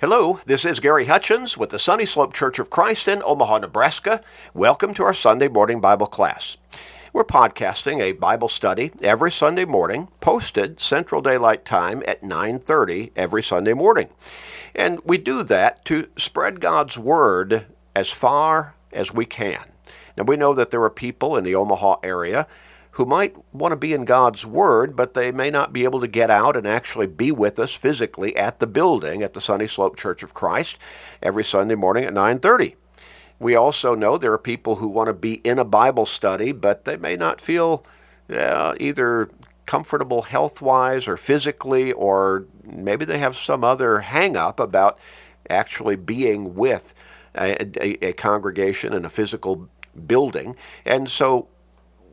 Hello, this is Gary Hutchins with the Sunny Slope Church of Christ in Omaha, Nebraska. Welcome to our Sunday morning Bible class. We're podcasting a Bible study every Sunday morning, posted Central Daylight Time at 9:30 every Sunday morning. And we do that to spread God's word as far as we can. Now we know that there are people in the Omaha area who might want to be in God's Word, but they may not be able to get out and actually be with us physically at the building at the Sunny Slope Church of Christ every Sunday morning at 9:30. We also know there are people who want to be in a Bible study, but they may not feel uh, either comfortable health-wise or physically, or maybe they have some other hang-up about actually being with a, a, a congregation in a physical building. And so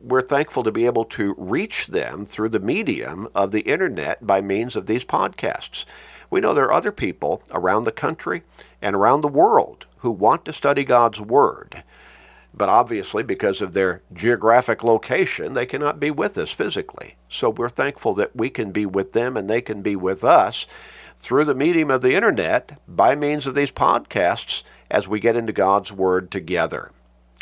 we're thankful to be able to reach them through the medium of the internet by means of these podcasts. We know there are other people around the country and around the world who want to study God's Word. But obviously, because of their geographic location, they cannot be with us physically. So we're thankful that we can be with them and they can be with us through the medium of the internet by means of these podcasts as we get into God's Word together.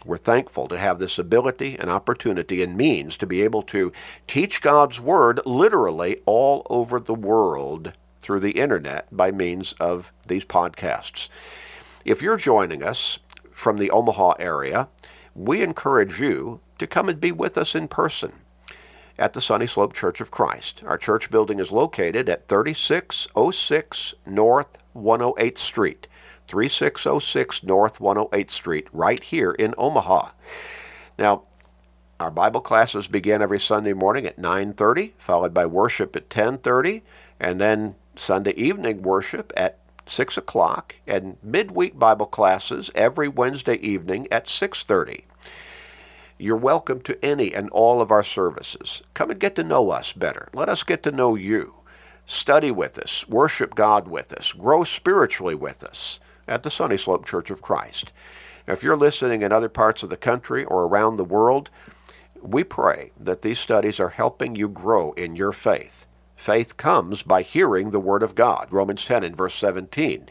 We're thankful to have this ability and opportunity and means to be able to teach God's Word literally all over the world through the internet by means of these podcasts. If you're joining us from the Omaha area, we encourage you to come and be with us in person at the Sunny Slope Church of Christ. Our church building is located at 3606 North 108th Street. 3606 North 108th Street, right here in Omaha. Now, our Bible classes begin every Sunday morning at 9:30, followed by worship at 10:30, and then Sunday evening worship at 6 o'clock, and midweek Bible classes every Wednesday evening at 6:30. You're welcome to any and all of our services. Come and get to know us better. Let us get to know you. Study with us, worship God with us, grow spiritually with us at the Sunny Slope Church of Christ. Now, if you're listening in other parts of the country or around the world, we pray that these studies are helping you grow in your faith. Faith comes by hearing the Word of God, Romans 10 and verse 17.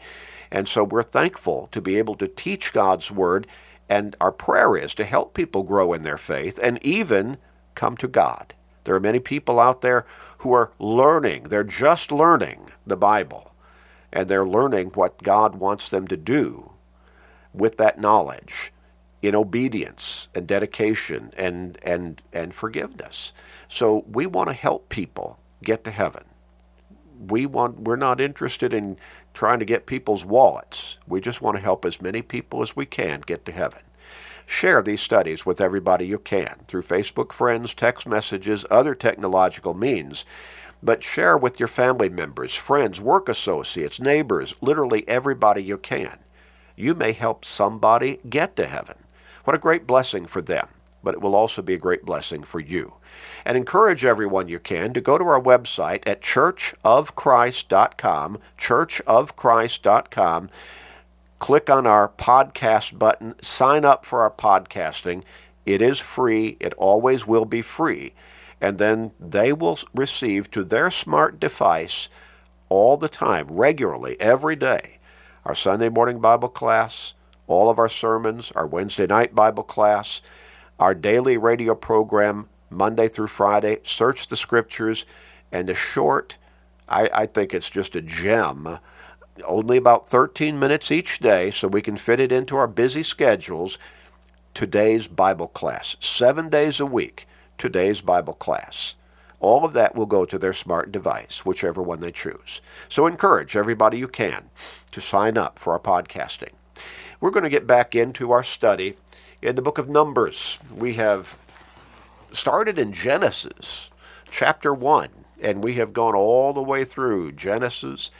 And so we're thankful to be able to teach God's Word, and our prayer is to help people grow in their faith and even come to God. There are many people out there who are learning, they're just learning the Bible and they're learning what God wants them to do with that knowledge in obedience and dedication and, and, and forgiveness. So we want to help people get to heaven. We want, we're not interested in trying to get people's wallets. We just want to help as many people as we can get to heaven. Share these studies with everybody you can through Facebook friends, text messages, other technological means but share with your family members, friends, work associates, neighbors, literally everybody you can. You may help somebody get to heaven. What a great blessing for them, but it will also be a great blessing for you. And encourage everyone you can to go to our website at churchofchrist.com, churchofchrist.com. Click on our podcast button, sign up for our podcasting. It is free, it always will be free and then they will receive to their smart device all the time, regularly, every day, our Sunday morning Bible class, all of our sermons, our Wednesday night Bible class, our daily radio program, Monday through Friday, Search the Scriptures, and a short, I, I think it's just a gem, only about 13 minutes each day, so we can fit it into our busy schedules. Today's Bible class, seven days a week today's Bible class. All of that will go to their smart device, whichever one they choose. So encourage everybody you can to sign up for our podcasting. We're going to get back into our study in the book of Numbers. We have started in Genesis chapter 1, and we have gone all the way through Genesis.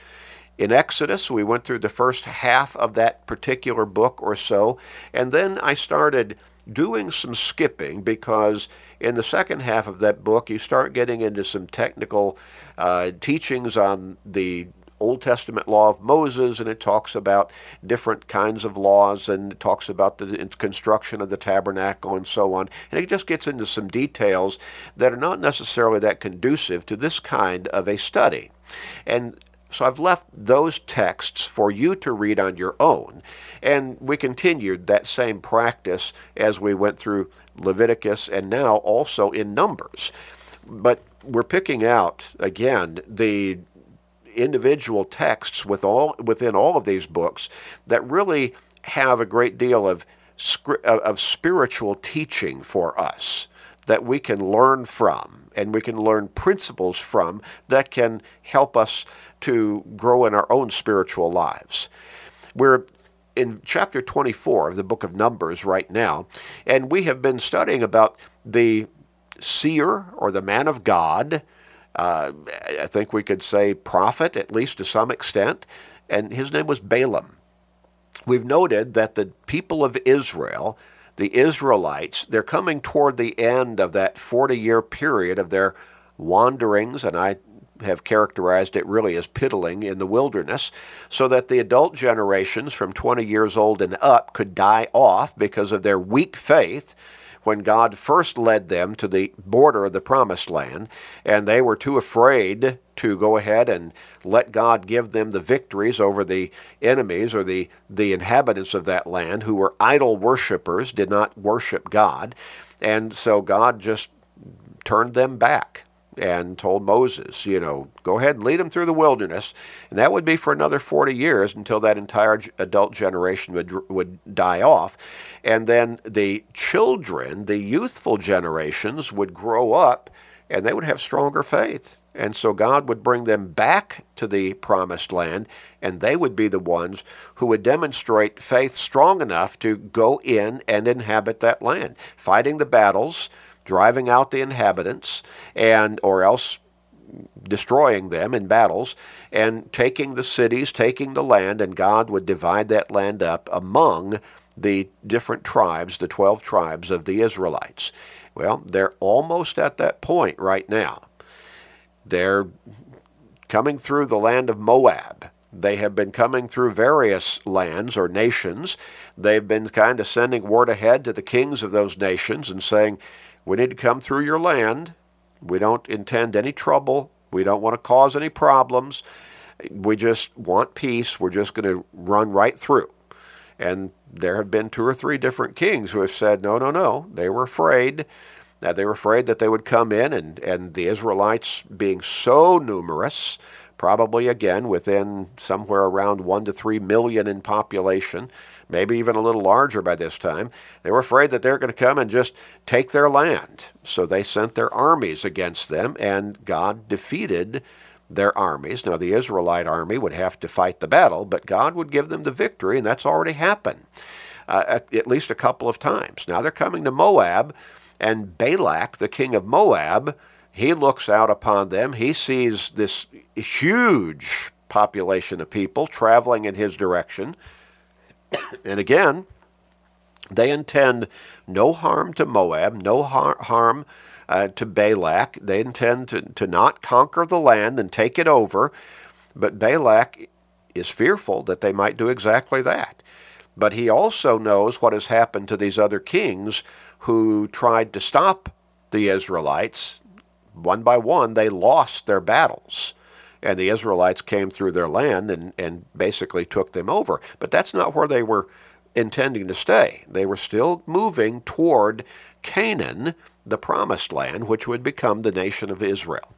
In Exodus, we went through the first half of that particular book or so, and then I started doing some skipping because in the second half of that book you start getting into some technical uh, teachings on the Old Testament law of Moses, and it talks about different kinds of laws, and it talks about the construction of the tabernacle and so on. And it just gets into some details that are not necessarily that conducive to this kind of a study. And So I've left those texts for you to read on your own. And we continued that same practice as we went through Leviticus and now also in Numbers. But we're picking out, again, the individual texts with all, within all of these books that really have a great deal of, of spiritual teaching for us that we can learn from and we can learn principles from that can help us to grow in our own spiritual lives. We're in chapter 24 of the book of Numbers right now, and we have been studying about the seer or the man of God. Uh, I think we could say prophet, at least to some extent, and his name was Balaam. We've noted that the people of Israel the Israelites, they're coming toward the end of that 40 year period of their wanderings, and I have characterized it really as piddling in the wilderness, so that the adult generations from 20 years old and up could die off because of their weak faith when God first led them to the border of the promised land, and they were too afraid to go ahead and let God give them the victories over the enemies or the, the inhabitants of that land who were idol worshippers, did not worship God. And so God just turned them back and told Moses, you know, go ahead and lead them through the wilderness. And that would be for another 40 years until that entire adult generation would, would die off. And then the children, the youthful generations, would grow up and they would have stronger faith. And so God would bring them back to the promised land, and they would be the ones who would demonstrate faith strong enough to go in and inhabit that land, fighting the battles, driving out the inhabitants, and or else destroying them in battles, and taking the cities, taking the land, and God would divide that land up among the different tribes, the 12 tribes of the Israelites. Well, they're almost at that point right now. They're coming through the land of Moab. They have been coming through various lands or nations. They've been kind of sending word ahead to the kings of those nations and saying, We need to come through your land. We don't intend any trouble. We don't want to cause any problems. We just want peace. We're just going to run right through. And there have been two or three different kings who have said, No, no, no. They were afraid. Now, they were afraid that they would come in, and, and the Israelites being so numerous, probably again within somewhere around 1 to 3 million in population, maybe even a little larger by this time, they were afraid that they were going to come and just take their land. So they sent their armies against them, and God defeated their armies. Now, the Israelite army would have to fight the battle, but God would give them the victory, and that's already happened uh, at least a couple of times. Now they're coming to Moab and Balak, the king of Moab, he looks out upon them. He sees this huge population of people traveling in his direction. and again, they intend no harm to Moab, no har- harm uh, to Balak. They intend to, to not conquer the land and take it over. But Balak is fearful that they might do exactly that. But he also knows what has happened to these other kings who tried to stop the Israelites. One by one, they lost their battles. And the Israelites came through their land and, and basically took them over. But that's not where they were intending to stay. They were still moving toward Canaan, the promised land, which would become the nation of Israel.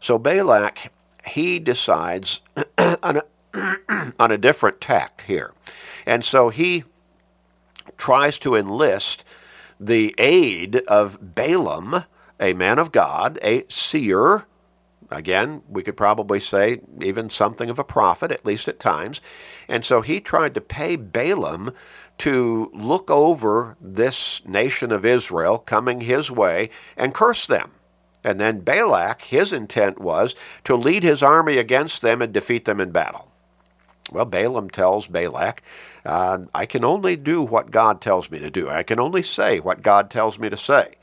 So Balak, he decides on a, on a different tack here. And so he tries to enlist the aid of Balaam, a man of God, a seer. Again, we could probably say even something of a prophet, at least at times. And so he tried to pay Balaam to look over this nation of Israel coming his way and curse them. And then Balak, his intent was to lead his army against them and defeat them in battle. Well, Balaam tells Balak, uh, I can only do what God tells me to do. I can only say what God tells me to say.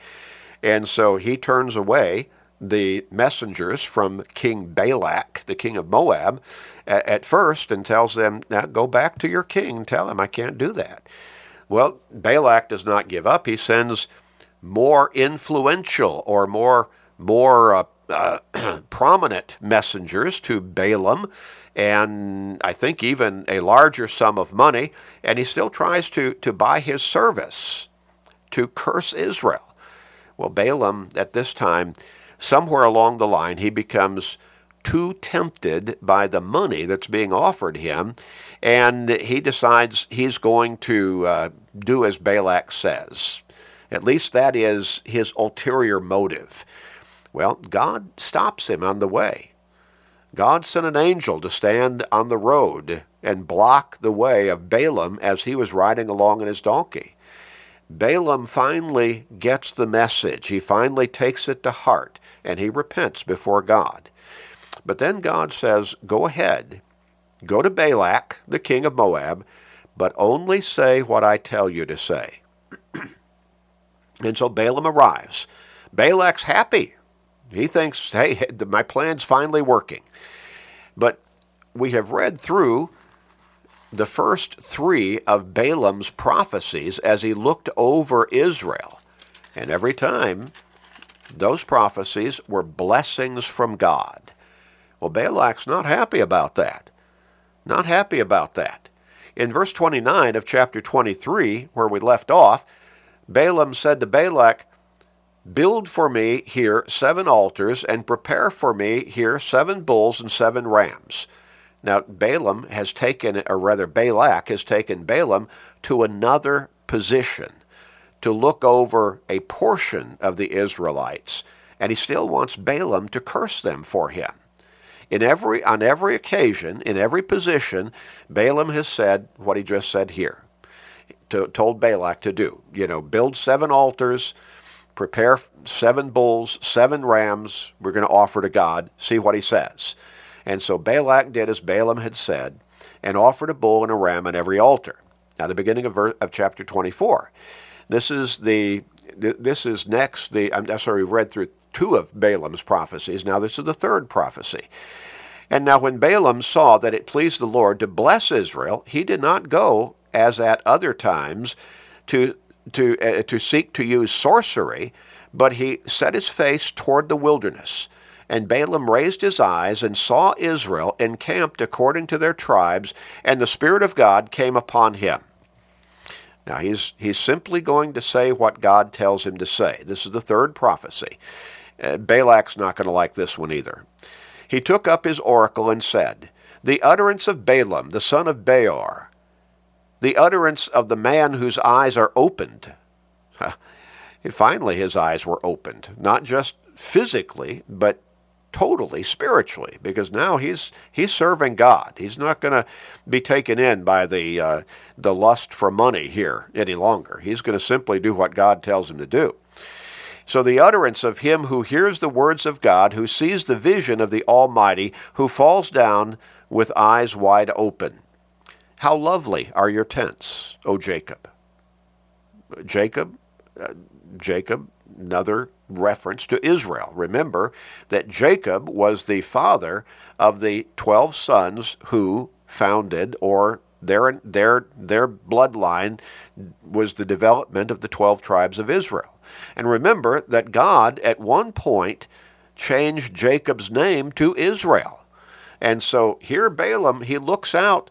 And so he turns away the messengers from King Balak, the king of Moab, at, first and tells them, Now go back to your king and tell him I can't do that. Well, Balak does not give up. He sends more influential or more, more uh, uh, prominent messengers to Balaam and I think even a larger sum of money, and he still tries to, to buy his service to curse Israel. Well, Balaam, at this time, somewhere along the line, he becomes too tempted by the money that's being offered him, and he decides he's going to uh, do as Balak says. At least that is his ulterior motive. Well, God stops him on the way. God sent an angel to stand on the road and block the way of Balaam as he was riding along on his donkey. Balaam finally gets the message. He finally takes it to heart and he repents before God. But then God says, Go ahead, go to Balak, the king of Moab, but only say what I tell you to say. and so Balaam arrives. Balak's happy. He thinks, hey, my plan's finally working. But we have read through the first three of Balaam's prophecies as he looked over Israel. And every time, those prophecies were blessings from God. Well, Balak's not happy about that. Not happy about that. In verse 29 of chapter 23, where we left off, Balaam said to Balak, Build for me here seven altars, and prepare for me here seven bulls and seven rams. Now, Balaam has taken, or rather, Balak has taken Balaam to another position to look over a portion of the Israelites, and he still wants Balaam to curse them for him. In every, on every occasion, in every position, Balaam has said what he just said here, to, told Balak to do. You know, build seven altars, prepare seven bulls, seven rams, we're going to offer to God, see what he says. And so Balak did as Balaam had said, and offered a bull and a ram on every altar. Now, the beginning of, ver- of chapter 24. This is the this is next the I'm sorry we've read through two of Balaam's prophecies. Now this is the third prophecy. And now when Balaam saw that it pleased the Lord to bless Israel, he did not go as at other times to to, uh, to seek to use sorcery, but he set his face toward the wilderness. And Balaam raised his eyes and saw Israel encamped according to their tribes, and the Spirit of God came upon him. Now he's, he's simply going to say what God tells him to say. This is the third prophecy. Uh, Balak's not going to like this one either. He took up his oracle and said, The utterance of Balaam, the son of Beor, the utterance of the man whose eyes are opened. Finally, his eyes were opened, not just physically, but totally spiritually, because now he's he's serving God. He's not going to be taken in by the uh, the lust for money here any longer. He's going to simply do what God tells him to do. So the utterance of him who hears the words of God, who sees the vision of the Almighty, who falls down with eyes wide open. How lovely are your tents, O Jacob. Jacob, uh, Jacob, another reference to Israel. Remember that Jacob was the father of the 12 sons who founded or their, their, their bloodline was the development of the 12 tribes of Israel. And remember that God at one point changed Jacob's name to Israel. And so here Balaam, he looks out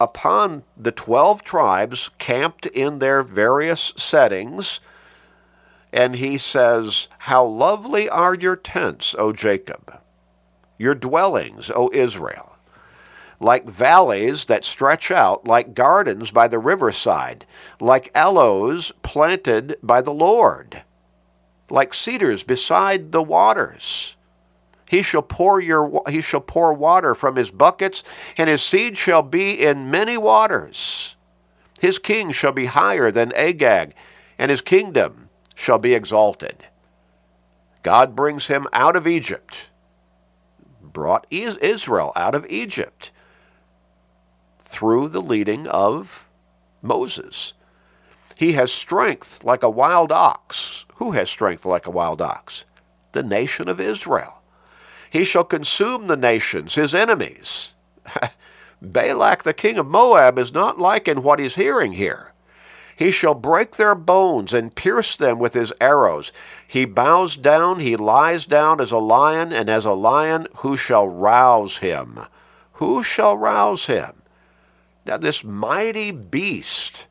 upon the 12 tribes camped in their various settings. And he says, How lovely are your tents, O Jacob, your dwellings, O Israel, like valleys that stretch out, like gardens by the riverside, like aloes planted by the Lord, like cedars beside the waters. He shall pour your he shall pour water from his buckets, and his seed shall be in many waters. His king shall be higher than Agag, and his kingdom shall be exalted. God brings him out of Egypt, brought Israel out of Egypt through the leading of Moses. He has strength like a wild ox. Who has strength like a wild ox? The nation of Israel. He shall consume the nations, his enemies. Balak, the king of Moab, is not liking what he's hearing here. He shall break their bones and pierce them with his arrows. He bows down, he lies down as a lion, and as a lion, who shall rouse him? Who shall rouse him? Now, this mighty beast,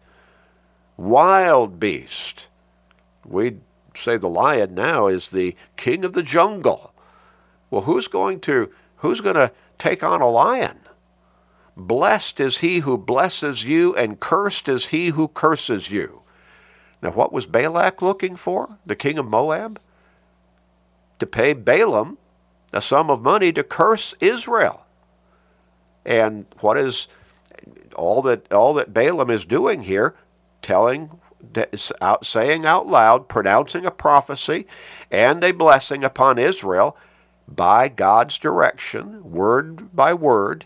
wild beast, we say the lion now is the king of the jungle. Well, who's going to who's going to take on a lion? Blessed is he who blesses you, and cursed is he who curses you. Now, what was Balak looking for, the king of Moab? To pay Balaam a sum of money to curse Israel. And what is all that all that Balaam is doing here, telling out, saying out loud, pronouncing a prophecy and a blessing upon Israel by God's direction, word by word.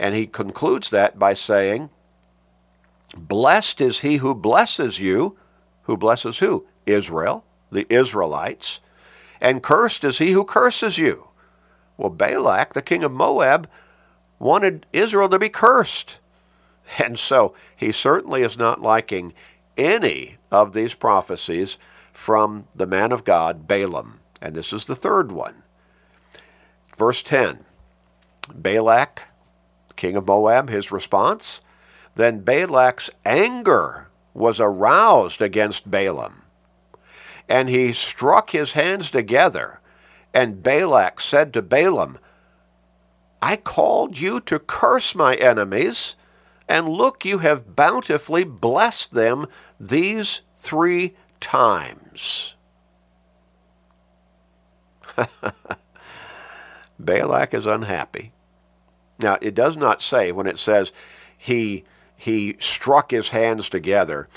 And he concludes that by saying, Blessed is he who blesses you. Who blesses who? Israel, the Israelites. And cursed is he who curses you. Well, Balak, the king of Moab, wanted Israel to be cursed. And so he certainly is not liking any of these prophecies from the man of God, Balaam. And this is the third one. Verse 10 Balak, king of Moab, his response. Then Balak's anger was aroused against Balaam. And he struck his hands together. And Balak said to Balaam, I called you to curse my enemies and look, you have bountifully blessed them these three times. Balak is unhappy. Now, it does not say when it says he, he struck his hands together,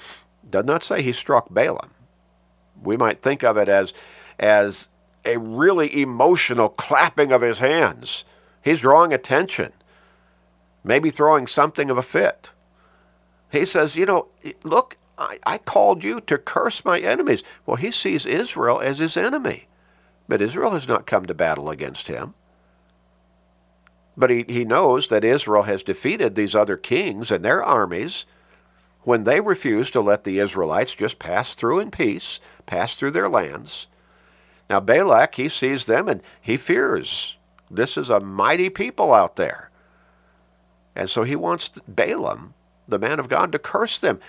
does not say he struck Balaam. We might think of it as, as a really emotional clapping of his hands. He's drawing attention maybe throwing something of a fit. He says, You know, look, I, I called you to curse my enemies. Well, he sees Israel as his enemy. But Israel has not come to battle against him. But he, he knows that Israel has defeated these other kings and their armies when they refuse to let the Israelites just pass through in peace, pass through their lands. Now, Balak, he sees them and he fears. This is a mighty people out there. And so he wants Balaam, the man of God, to curse them.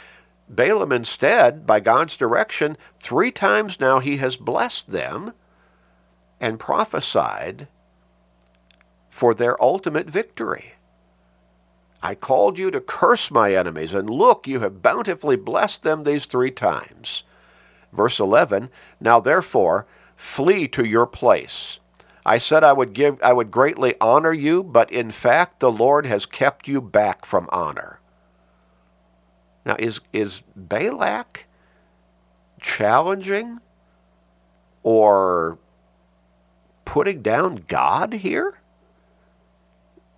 Balaam instead, by God's direction, three times now he has blessed them and prophesied for their ultimate victory. I called you to curse my enemies, and look, you have bountifully blessed them these three times. Verse 11 Now therefore, flee to your place I said I would give I would greatly honor you, but in fact the Lord has kept you back from honor. Now is is Balak challenging or putting down God here?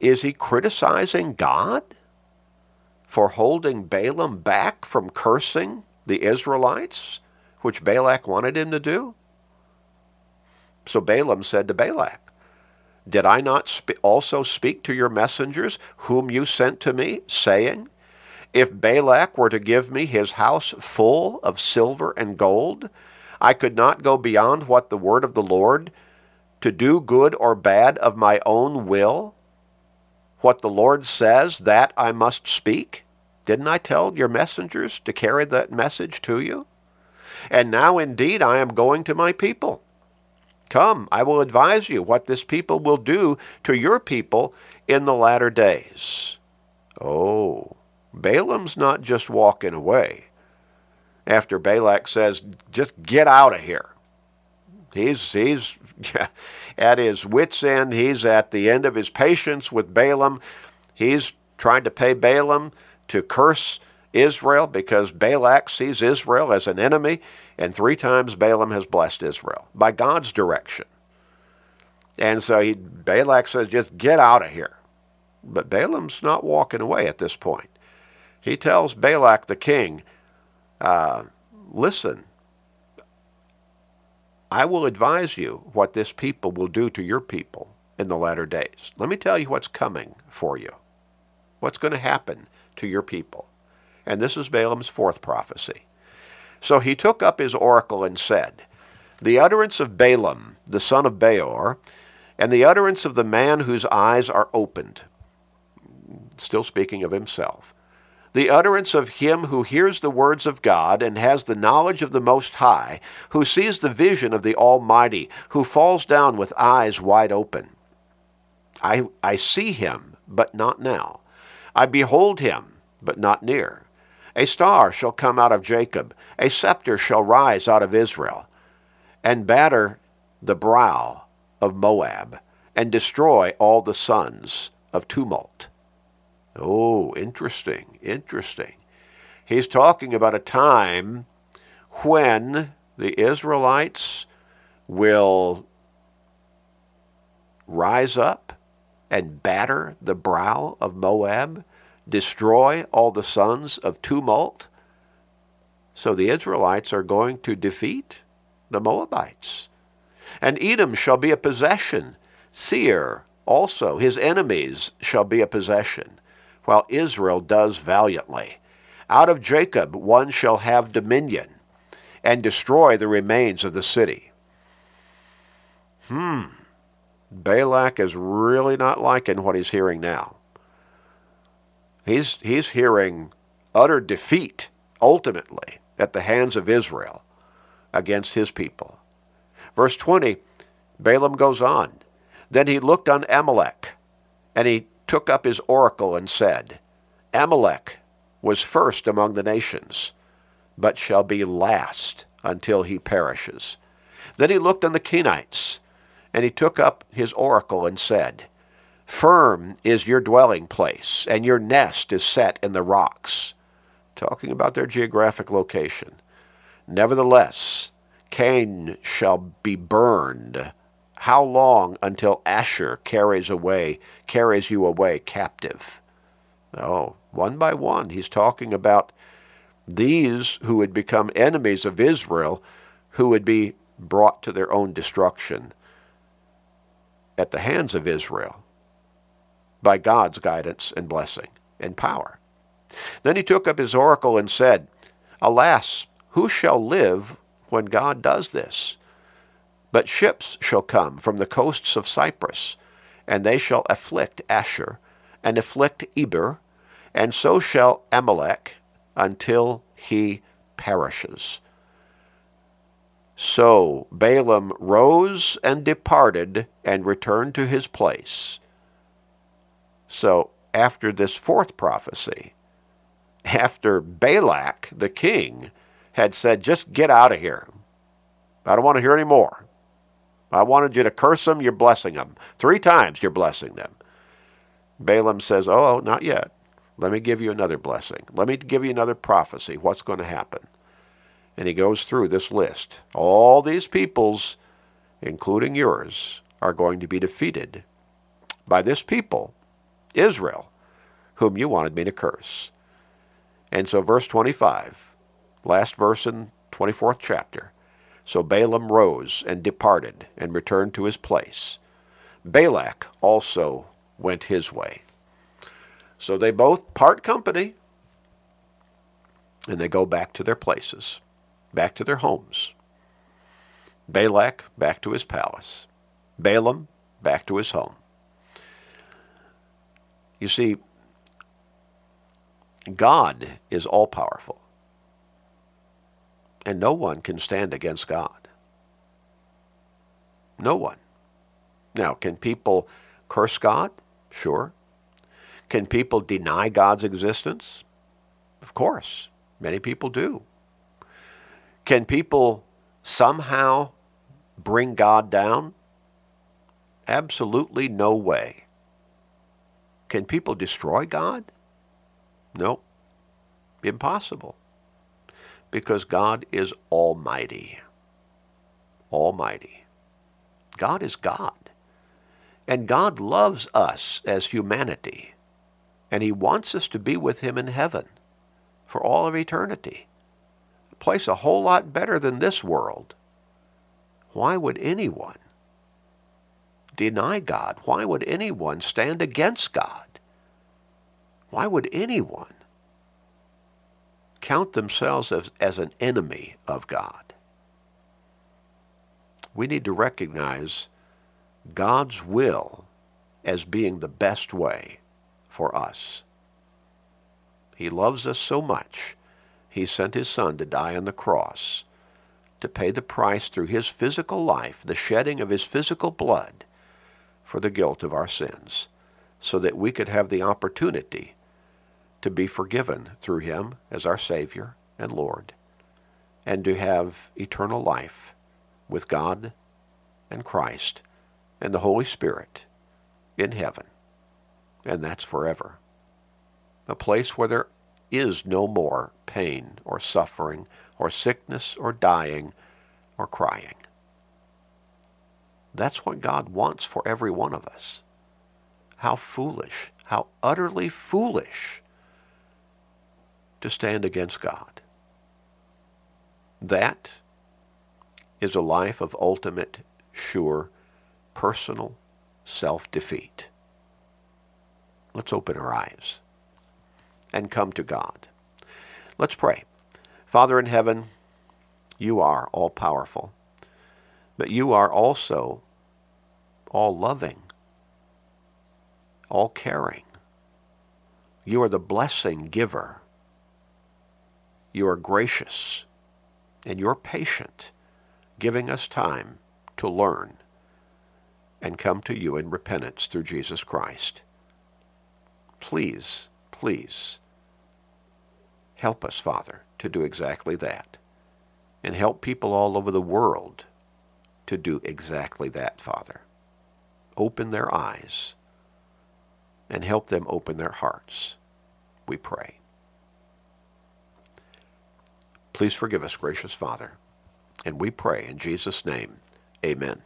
Is he criticizing God for holding Balaam back from cursing the Israelites, which Balak wanted him to do? So Balaam said to Balak, Did I not sp- also speak to your messengers, whom you sent to me, saying, If Balak were to give me his house full of silver and gold, I could not go beyond what the word of the Lord, to do good or bad of my own will? What the Lord says, that I must speak? Didn't I tell your messengers to carry that message to you? And now indeed I am going to my people Come, I will advise you what this people will do to your people in the latter days. Oh, Balaam's not just walking away. After Balak says, just get out of here. He's, he's at his wits' end. He's at the end of his patience with Balaam. He's trying to pay Balaam to curse Israel because Balak sees Israel as an enemy, and three times Balaam has blessed Israel by God's direction. And so he, Balak says, just get out of here. But Balaam's not walking away at this point. He tells Balak the king, uh, listen, I will advise you what this people will do to your people in the latter days. Let me tell you what's coming for you, what's going to happen to your people. And this is Balaam's fourth prophecy. So he took up his oracle and said, The utterance of Balaam, the son of Beor, and the utterance of the man whose eyes are opened. Still speaking of himself. The utterance of him who hears the words of God and has the knowledge of the Most High, who sees the vision of the Almighty, who falls down with eyes wide open. I, I see him, but not now. I behold him, but not near. A star shall come out of Jacob, a scepter shall rise out of Israel, and batter the brow of Moab, and destroy all the sons of tumult. Oh, interesting, interesting. He's talking about a time when the Israelites will rise up and batter the brow of Moab destroy all the sons of tumult. So the Israelites are going to defeat the Moabites. And Edom shall be a possession. Seir also, his enemies, shall be a possession, while Israel does valiantly. Out of Jacob one shall have dominion, and destroy the remains of the city. Hmm. Balak is really not liking what he's hearing now. He's, he's hearing utter defeat, ultimately, at the hands of Israel against his people. Verse 20, Balaam goes on. Then he looked on Amalek, and he took up his oracle and said, Amalek was first among the nations, but shall be last until he perishes. Then he looked on the Kenites, and he took up his oracle and said, Firm is your dwelling place, and your nest is set in the rocks. Talking about their geographic location. Nevertheless, Kain shall be burned. How long until Asshur carries away, carries you away captive? Oh, one by one, he's talking about these who would become enemies of Israel, who would be brought to their own destruction at the hands of Israel by God's guidance and blessing and power. Then he took up his oracle and said, Alas, who shall live when God does this? But ships shall come from the coasts of Cyprus, and they shall afflict Asshur, and afflict Eber, and so shall Amalek, until he perishes. So Balaam rose and departed, and returned to his place. So after this fourth prophecy, after Balak, the king, had said, just get out of here. I don't want to hear any more. I wanted you to curse them, you're blessing them. Three times you're blessing them. Balaam says, Oh, not yet. Let me give you another blessing. Let me give you another prophecy. What's going to happen? And he goes through this list. All these peoples, including yours, are going to be defeated by this people Israel, whom you wanted me to curse. And so, verse 25, last verse in 24th chapter. So Balaam rose and departed and returned to his place. Balak also went his way. So they both part company and they go back to their places, back to their homes. Balak back to his palace. Balaam back to his home. You see, God is all powerful, and no one can stand against God. No one. Now, can people curse God? Sure. Can people deny God's existence? Of course. Many people do. Can people somehow bring God down? Absolutely no way. Can people destroy God? No. Impossible. Because God is almighty. Almighty. God is God. And God loves us as humanity. And He wants us to be with Him in heaven for all of eternity. A place a whole lot better than this world. Why would anyone deny God? Why would anyone stand against God? Why would anyone? Count themselves as, as an enemy of God. We need to recognize God's will as being the best way for us. He loves us so much, he sent his son to die on the cross to pay the price through his physical life, the shedding of his physical blood for the guilt of our sins, so that we could have the opportunity to be forgiven through him as our Savior and Lord, and to have eternal life with God and Christ and the Holy Spirit in heaven. And that's forever. A place where there is no more pain or suffering or sickness or dying or crying. That's what God wants for every one of us. How foolish, how utterly foolish to stand against God. That is a life of ultimate, sure, personal self-defeat. Let's open our eyes and come to God. Let's pray. Father in heaven, you are all powerful, but you are also all loving, all caring. You are the blessing giver. You are gracious and you're patient, giving us time to learn and come to you in repentance through Jesus Christ. Please, please, help us, Father, to do exactly that. And help people all over the world to do exactly that, Father. Open their eyes and help them open their hearts, we pray. Please forgive us, gracious Father. And we pray in Jesus' name, amen.